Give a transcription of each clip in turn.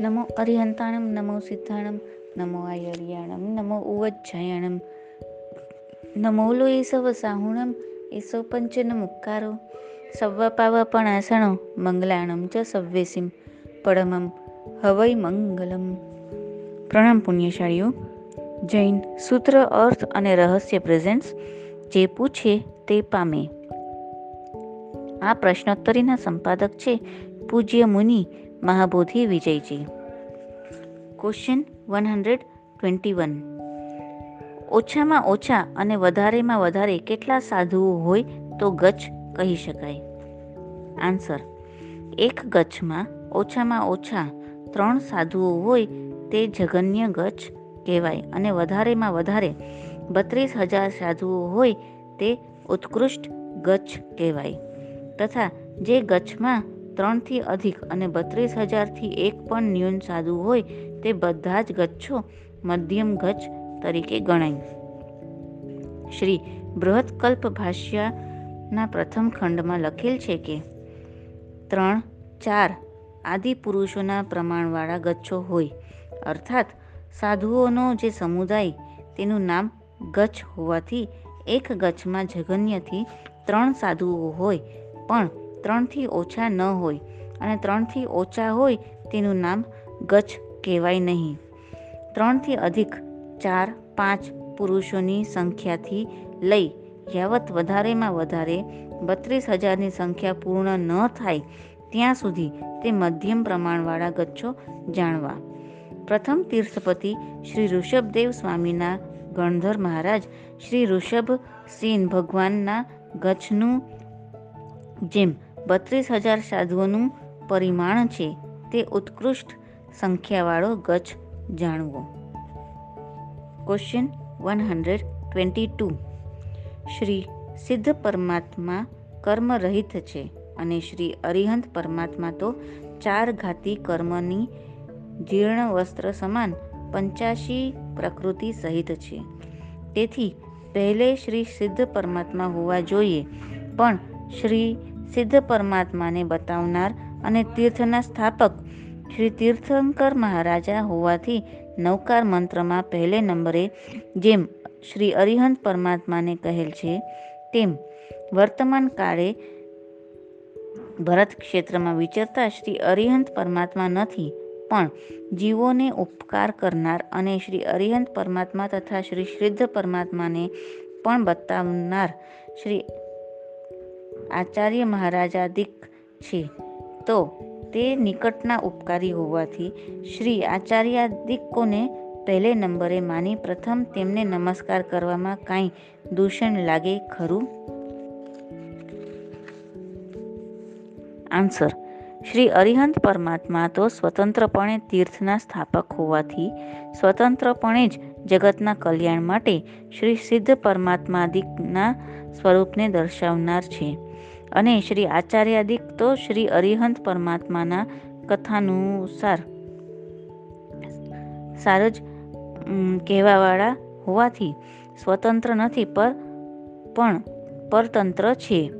નમો અરિહંતાણમ નમો સિદ્ધાણમ નમો આયર્યાણમ નમો ઉવજ્જયાણમ નમો લો એસવ સાહુણમ એસો પંચન મુક્કારો સવ્વ પાવપણાસણો મંગલાણમ ચ સવ્વેસિમ પરમમ હવૈ મંગલમ પ્રણામ પુણ્યશાળીઓ જૈન સૂત્ર અર્થ અને રહસ્ય પ્રેઝન્ટ્સ જે પૂછે તે પામે આ પ્રશ્નોત્તરીના સંપાદક છે પૂજ્ય મુનિ Mahabodhi Vijayji. Question one hundred twenty one ઓછામાં ઓછા અને વધારેમાં વધારે કેટલા સાધુઓ હોય તો ગચ્છ કહી શકાય? આન્સર એક ગચ્છમાં ઓછામાં ઓછા ત્રણ સાધુઓ હોય તે જગન્ય ગચ્છ કહેવાય અને વધારેમાં વધારે બત્રીસ હજાર સાધુઓ હોય તે ઉત્કૃષ્ટ ગચ્છ કહેવાય. તથા જે ગચ્છમાં ત્રણથી અધિક અને બત્રીસ હજારથી એક પણ ન્યૂન સાધુ હોય તે બધા જ ગચ્છો મધ્યમ ગચ્છ તરીકે ગણાય. શ્રી બૃહત્કલ્પ ભાષ્યના પ્રથમ ખંડમાં લખેલ છે કે ત્રણ, ચાર આદિ પુરુષોના પ્રમાણવાળા ગચ્છો હોય. અર્થાત સાધુઓનો જે સમુદાય તેનું નામ ગચ્છ હોવાથી એક ગચ્છમાં જગન્યથી ત્રણ સાધુઓ હોય. પણ ત્રણથી ઓછા ન હોય અને ત્રણથી ઓછા હોય તેનું નામ ગચ્છ કહેવાય નહીં. ત્રણથી અધિક ચાર પાંચ પુરુષોની સંખ્યાથી લઈ યાવત વધારેમાં વધારે બત્રીસ હજારની સંખ્યા પૂર્ણ ન થાય ત્યાં સુધી તે મધ્યમ પ્રમાણવાળા ગચ્છો જાણવા. પ્રથમ તીર્થપતિ શ્રી ઋષભદેવ સ્વામીના ગણધર મહારાજ શ્રી ઋષભ સેન ભગવાનના ગચ્છનું જેમ બત્રીસ હજાર સાધુઓનું પરિમાણ છે તે ઉત્કૃષ્ટ સંખ્યાવાળો ગચ્છ જાણવો. Question one hundred twenty two Shri સિદ્ધ પરમાત્મા કર્મરહિત છે અને શ્રી અરિહંત પરમાત્મા તો ચાર ઘાતી કર્મની જીર્ણ વસ્ત્ર સમાન પંચ્યાસી પ્રકૃતિ સહિત છે. તેથી પહેલે શ્રી સિદ્ધ પરમાત્મા હોવા જોઈએ, પણ શ્રી સિદ્ધ પરમાત્માને બતાવનાર અને તીર્થના સ્થાપક શ્રી તીર્થંકર મહારાજા હોવાથી નવકાર મંત્રમાં પહેલે નંબરે જેમ શ્રી અરિહંત પરમાત્માને કહેલ છે, તેમ વર્તમાન કાળે ભરત ક્ષેત્રમાં વિચરતા શ્રી અરિહંત પરમાત્મા નથી, પણ જીવોને ઉપકાર કરનાર અને શ્રી અરિહંત પરમાત્મા તથા શ્રી સિદ્ધ પરમાત્માને પણ બતાવનાર શ્રી આચાર્ય મહારાજાદિક છે. તો તે નિકટના ઉપકારી હોવાથી શ્રી આચાર્યાદિકોને પહેલે નંબરે માની પ્રથમ તેમને નમસ્કાર કરવામાં કાંઈ દૂષણ લાગે ખરું? આન્સર. શ્રી અરિહંત પરમાત્મા તો સ્વતંત્રપણે તીર્થના સ્થાપક હોવાથી સ્વતંત્રપણે જ જગતના કલ્યાણ માટે શ્રી સિદ્ધ પરમાત્માદિકના સ્વરૂપને દર્શાવનાર છે. અને શ્રી આચાર્યાદિક તો શ્રી અરિહંત પરમાત્માના કથાનુસાર સાર જ કહેવાવાળા હોવાથી સ્વતંત્ર નથી, પર, પણ પરતંત્ર છે.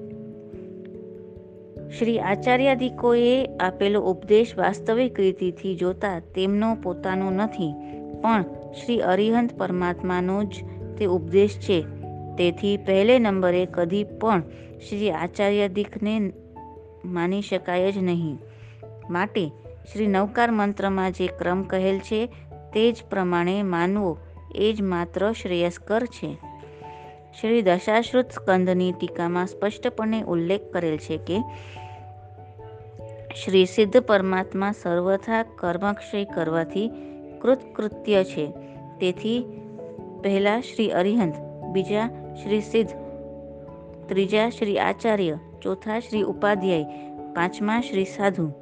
શ્રી આચાર્યાદિકોએ આપેલો ઉપદેશ વાસ્તવિક રીતિથી જોતા તેમનો પોતાનો નથી, પણ શ્રી અરિહંત પરમાત્માનો જ તે ઉપદેશ છે. તેથી પહેલે નંબરે કદી પણ શ્રી આચાર્ય દીખને માની શકાય જ નહીં. માટે શ્રી નવકાર મંત્રમાં જે ક્રમ કહેલ છે, તે જ પ્રમાણે માનવો એ જ માત્ર શ્રેયસ્કર છે. શ્રી દશાશ્રુત સ્કંદની ટીકામાં સ્પષ્ટપણે ઉલ્લેખ કરેલ છે કે, શ્રી સિદ્ધ પરમાત્મા સર્વથા કર્મક્ષય કરવાથી કૃતકૃત્ય છે. તેથી પહેલાં શ્રી અરિહંત બીજા શ્રી સિદ્ધ, ત્રીજા શ્રી આચાર્ય, ચોથા શ્રી ઉપાધ્યાય, પાંચમા શ્રી સાધુ.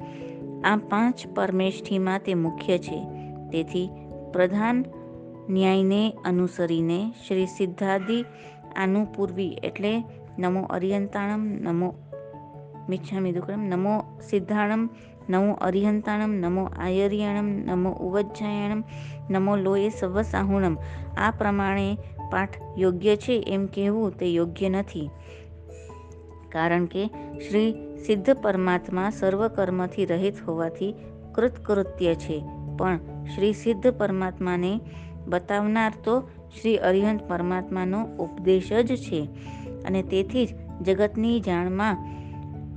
આ પાંચ પરમેષ્ઠીમાં તે મુખ્ય છે. તેથી પ્રધાન ન્યાયને અનુસરીને શ્રી સિદ્ધાદિ આનુપૂર્વી એટલે નમો અરિયંતાણમ નમો મિચ્છામિ દુક્કડમ નમો સિદ્ધાણમ, નમો અરિહંતાણમ, નમો આયર્યાણમ, નમો ઉવજ્જાયણમ, નમો લોએ સવસાહુણમ. આ પ્રમાણે પાઠ યોગ્ય છે એમ કહેવું તે યોગ્ય નથી. કારણ કે શ્રી સિદ્ધ પરમાત્મા સર્વકર્મથી રહિત હોવાથી કૃતકૃત્ય છે. પણ શ્રી સિદ્ધ પરમાત્માને બતાવનાર તો શ્રી અરિહંત પરમાત્માનો ઉપદેશ જ છે. અને તેથી જ જગતની જાણમાં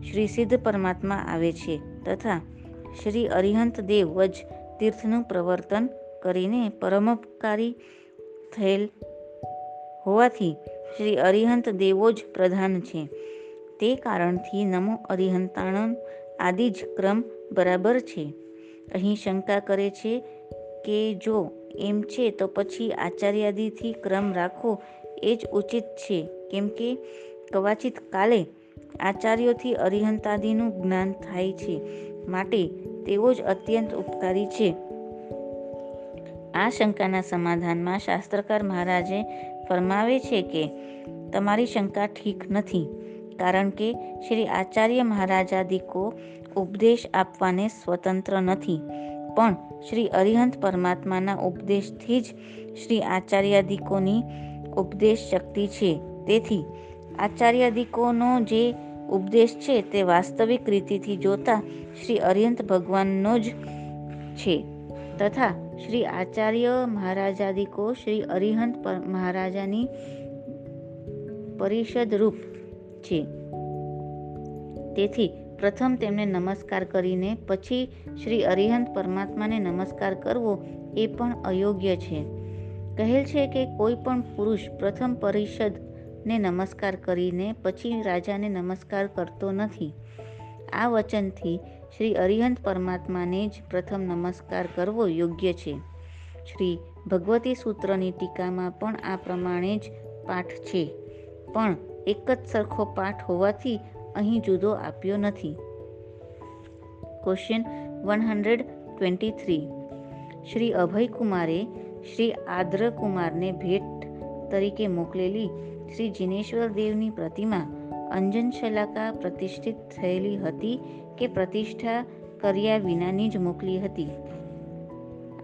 શ્રી સિદ્ધ પરમાત્મા આવે છે તથા શ્રી અરિહંત દેવ જ તીર્થનું પ્રવર્તન કરીને પરમોપકારી થયેલ હોવાથી શ્રી અરિહંત દેવો જ પ્રધાન છે. તે કારણથી નમો અરિહંતાણમ આદિ જ ક્રમ બરાબર છે. અહીં શંકા કરે છે કે જો એમ છે તો પછી આચાર્યાદિથી ક્રમ રાખવો એ જ ઉચિત છે. કેમ કે કવાચિત કાલે આચાર્યોથી અરિહંતાદિનું જ્ઞાન થાય છે માટે તેઓ જ અત્યંત ઉપકારી છે. આ શંકાના સમાધાનમાં શાસ્ત્રકાર મહારાજે ફરમાવે છે કે તમારી શંકા ઠીક નથી, કારણ કે શ્રી આચાર્ય મહારાજાદિકો ઉપદેશ આપવાને સ્વતંત્ર નથી. પણ શ્રી અરિહંત પરમાત્માના ઉપદેશથી જ શ્રી આચાર્યાદિકોની ઉપદેશ શક્તિ છે. તેથી આચાર્યાદિકોનો જે ઉપદેશ છે તે વાસ્તવિક રીતિથી જોતા શ્રી અરિહંત ભગવાનનો જ છે. તથા શ્રી આચાર્ય મહારાજાદિકો શ્રી અરિહંત મહારાજાની પરિષદ રૂપ છે. તેથી પ્રથમ તેમને નમસ્કાર કરીને પછી શ્રી અરિહંત પરમાત્માને નમસ્કાર કરવો એ પણ અયોગ્ય છે. કહેલ છે કે કોઈ પણ પુરુષ પ્રથમ પરિષદને નમસ્કાર કરીને પછી રાજાને નમસ્કાર કરતો નથી. આ વચનથી શ્રી અરિહંત પરમાત્માને જ પ્રથમ નમસ્કાર કરવો યોગ્ય છે. શ્રી ભગવતી સૂત્રની ટીકામાં પણ આ પ્રમાણે જ પાઠ છે. પણ એક જ સરખો પાઠ હોવાથી અહીં જુદો આપ્યો નથી. Question one hundred twenty three Shri અભયકુમારે Shri આદ્રકુમારને ભેટ તરીકે મોકલેલી શ્રી જિનેશ્વર દેવની પ્રતિમા અંજન શલાકા પ્રતિષ્ઠિત થયેલી હતી કે પ્રતિષ્ઠા કર્યા વિનાની જ મોકલી હતી.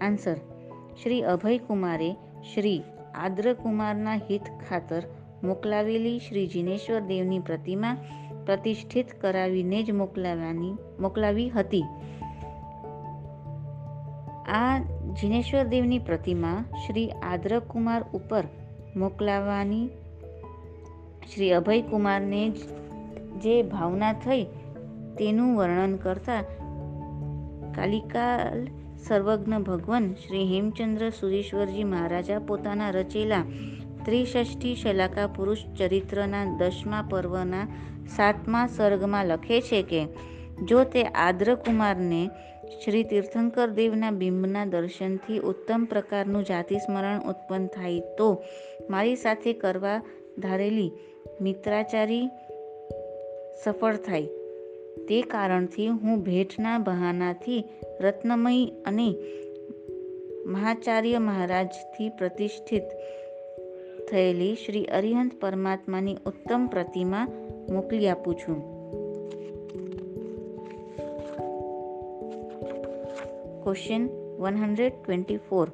આન્સર શ્રી અભયકુમારે શ્રી આદ્રકુમારના હિત ખાતર મોકલાવેલી શ્રી જિનેશ્વર દેવની પ્રતિમા પ્રતિષ્ઠિત કરાવીને જ મોકલાવાની, મોકલાવી હતી. આ જિનેશ્વર દેવની પ્રતિમા શ્રી આદ્રકુમાર ઉપર મોકલાવાની શ્રી અભયકુમારને જે ભાવના થઈ તેનું વર્ણન કરતા કાલિકાલ સર્વજ્ઞ ભગવાન શ્રી હેમચંદ્ર સુરેશ્વરજી મહારાજા પોતાના રચેલા ત્રિષષ્ઠી શલાકા પુરુષ ચરિત્રના દસમા પર્વના સાતમા સર્ગમાં લખે છે કે, જો તે આદ્રકુમારને શ્રી તીર્થંકર દેવના બિંબના દર્શનથી ઉત્તમ પ્રકારનું જાતિ સ્મરણ ઉત્પન્ન થાય, તો મારી સાથે કરવા ધારેલી મિત્રાચારી સફળ થાય. તે કારણથી હું ભેટના બહાનાથી રત્નમયી અને મહાચાર્ય મહારાજથી પ્રતિષ્ઠિત થયેલી શ્રી અરિહંત પરમાત્માની ઉત્તમ પ્રતિમા મોકલી આપું છું. Question one hundred twenty four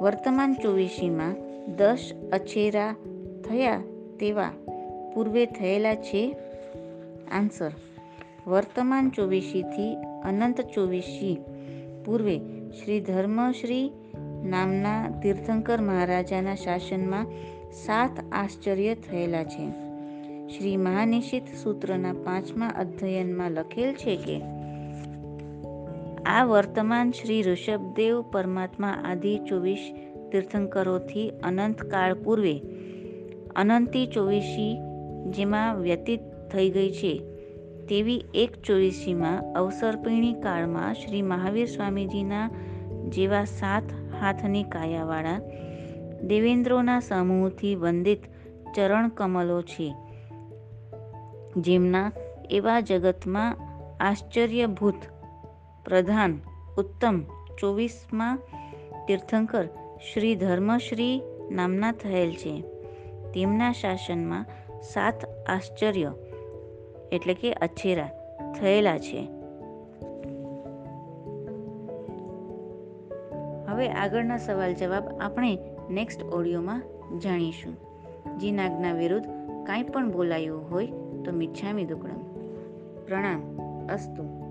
વર્તમાન ચોવીસીમાં દસ અછેરા થયા તેવા પૂર્વે થયેલા છે? આન્સર વર્તમાન ચોવીસીથી અનંત ચોવીસી. પૂર્વે શ્રી ધર્મશ્રી નામના તીર્થંકર મહારાજાના શાસનમાં સાત આશ્ચર્ય થયેલા છે. શ્રી મહાનિશિત સૂત્રના પાંચમા અધ્યયનમાં લખેલ છે કે, આ વર્તમાન શ્રી ઋષભદેવ પરમાત્મા આદિ ચોવીસ તીર્થંકરોથી અનંત કાળ પૂર્વે અનંતી ચોવીસી જેમાં વ્યતીત થઈ ગઈ છે. તેવી એક ચોવીસીમાં અવસર્પિણી કાળમાં શ્રી મહાવીર સ્વામીજીના જેવા સાત હાથની કાયાવાળા દેવેન્દ્રોના સમૂહથી વંદિત ચરણ કમલો છે. જેમના એવા જગતમાં આશ્ચર્યભૂત પ્રધાન ઉત્તમ ચોવીસમાં તીર્થંકર શ્રી ધર્મશ્રી નામના થયેલ છે. તેમના શાસનમાં સાત આશ્ચર્ય એટલે કે અછેરા થયેલા છે. હવે આગળના સવાલ જવાબ આપણે નેક્સ્ટ ઓડિયોમાં જાણીશું. જીનાજ્ઞા વિરુદ્ધ કાંઈ પણ બોલાયું હોય તો મિચ્છામી દુકડમ. પ્રણામ, અસ્તુ.